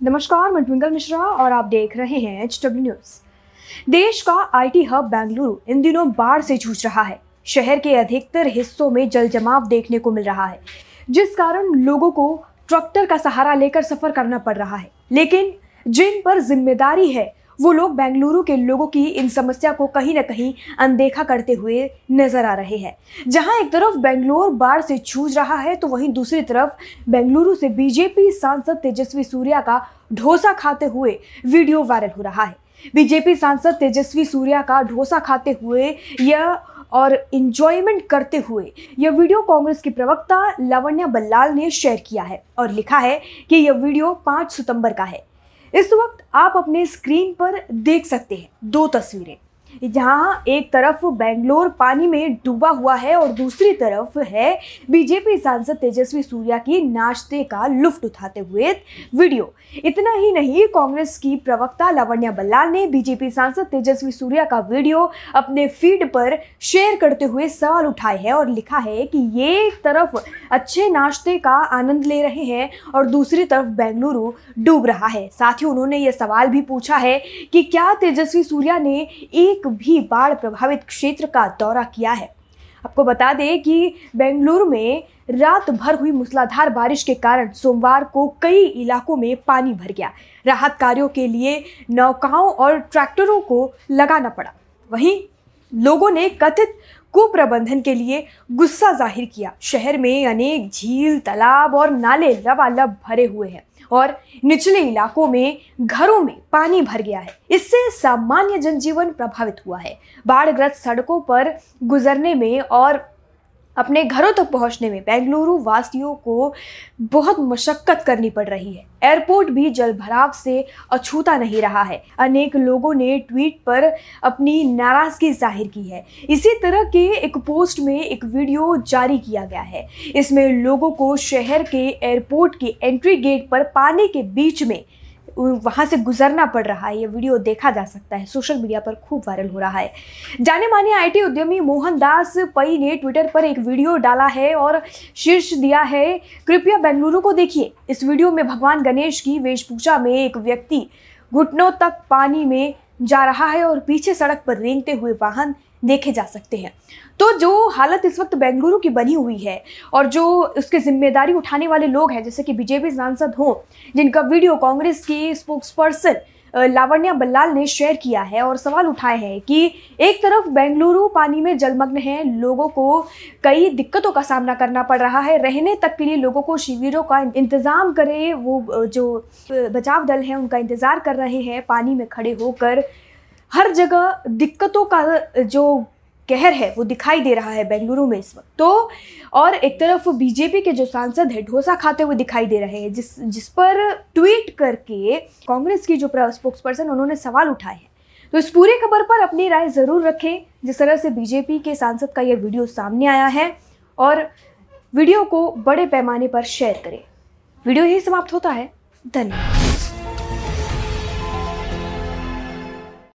नमस्कार, मैं ट्विंकल मिश्रा और आप देख रहे हैं एच डब्ल्यू न्यूज़ देश का आईटी हब बेंगलुरु इन दिनों बाढ़ से जूझ रहा है। शहर के अधिकतर हिस्सों में जल जमाव देखने को मिल रहा है, जिस कारण लोगों को ट्रैक्टर का सहारा लेकर सफ़र करना पड़ रहा है। लेकिन जिन पर ज़िम्मेदारी है वो लोग बेंगलुरु के लोगों की इन समस्या को कहीं ना कहीं अनदेखा करते हुए नज़र आ रहे हैं। जहाँ एक तरफ़ बेंगलोर बाढ़ से जूझ रहा है तो वहीं दूसरी तरफ़ बेंगलुरु से बीजेपी सांसद तेजस्वी सूर्या का ढोसा खाते हुए वीडियो वायरल हो रहा है। बीजेपी सांसद तेजस्वी सूर्या का ढोसा खाते हुए यह और इंजॉयमेंट करते हुए यह वीडियो कांग्रेस की प्रवक्ता लावण्या बल्लाल ने शेयर किया है और लिखा है कि यह वीडियो 5 सितंबर का है। इस वक्त आप अपने स्क्रीन पर देख सकते हैं दो तस्वीरें। जहाँ एक तरफ़ बेंगलोर पानी में डूबा हुआ है और दूसरी तरफ़ है बीजेपी सांसद तेजस्वी सूर्या की नाश्ते का लुफ्ट उठाते हुए वीडियो। इतना ही नहीं, कांग्रेस की प्रवक्ता लावण्या बल्लाल ने बीजेपी सांसद तेजस्वी सूर्या का वीडियो अपने फ़ीड पर शेयर करते हुए सवाल उठाए हैं और लिखा है कि ये एक तरफ़ अच्छे नाश्ते का आनंद ले रहे हैं और दूसरी तरफ़ बेंगलुरु डूब रहा है। साथ ही उन्होंने ये सवाल भी पूछा है कि क्या तेजस्वी सूर्या ने एक भी बाढ़ प्रभावित क्षेत्र का दौरा किया है। आपको बता दें कि बेंगलुरु में रात भर हुई मूसलाधार बारिश के कारण सोमवार को कई इलाकों में पानी भर गया। राहत कार्यों के लिए नौकाओं और ट्रैक्टरों को लगाना पड़ा। वहीं लोगों ने कथित कुप्रबंधन के लिए गुस्सा ज़ाहिर किया। शहर में अनेक झील, तालाब और नाले लबालब भरे हुए हैं और निचले इलाकों में घरों में पानी भर गया है। इससे सामान्य जनजीवन प्रभावित हुआ है। बाढ़ग्रस्त सड़कों पर गुजरने में और अपने घरों तक पहुँचने में बेंगलुरु वासियों को बहुत मशक्कत करनी पड़ रही है। एयरपोर्ट भी जल भराव से अछूता नहीं रहा है। अनेक लोगों ने ट्वीट पर अपनी नाराज़गी ज़ाहिर की है। इसी तरह के एक पोस्ट में एक वीडियो जारी किया गया है। इसमें लोगों को शहर के एयरपोर्ट के एंट्री गेट पर पानी के बीच में वहाँ से गुजरना पड़ रहा है, ये वीडियो देखा जा सकता है। सोशल मीडिया पर खूब वायरल हो रहा है। जाने माने आईटी उद्यमी मोहनदास पई ने ट्विटर पर एक वीडियो डाला है और शीर्ष दिया है, कृपया बेंगलुरु को देखिए। इस वीडियो में भगवान गणेश की वेशभूषा में एक व्यक्ति घुटनों तक पानी में जा रहा है और पीछे सड़क पर रेंगते हुए वाहन देखे जा सकते हैं। तो जो हालत इस वक्त बेंगलुरु की बनी हुई है और जो उसके ज़िम्मेदारी उठाने वाले लोग हैं, जैसे कि बीजेपी सांसद हों, जिनका वीडियो कांग्रेस की स्पोक्स पर्सन लावण्या बल्लाल ने शेयर किया है और सवाल उठाए हैं कि एक तरफ़ बेंगलुरु पानी में जलमग्न है, लोगों को कई दिक्कतों का सामना करना पड़ रहा है। रहने तक के लिए लोगों को शिविरों का इंतज़ाम करे, वो जो बचाव दल हैं, उनका इंतज़ार कर रहे हैं, पानी में खड़े होकर। हर जगह दिक्कतों का, जो कहर है, वो दिखाई दे रहा है बेंगलुरु में इस वक्त। तो और एक तरफ़ बीजेपी के जो सांसद है, ढोसा खाते हुए दिखाई दे रहे हैं, जिस जिस पर ट्वीट करके कांग्रेस की जो स्पोक्स पर्सन उन्होंने सवाल उठाए हैं। तो इस पूरी खबर पर अपनी राय ज़रूर रखें, जिस तरह से बीजेपी के सांसद का यह वीडियो सामने आया है, और वीडियो को बड़े पैमाने पर शेयर करें। वीडियो यही समाप्त होता है। धन्यवाद।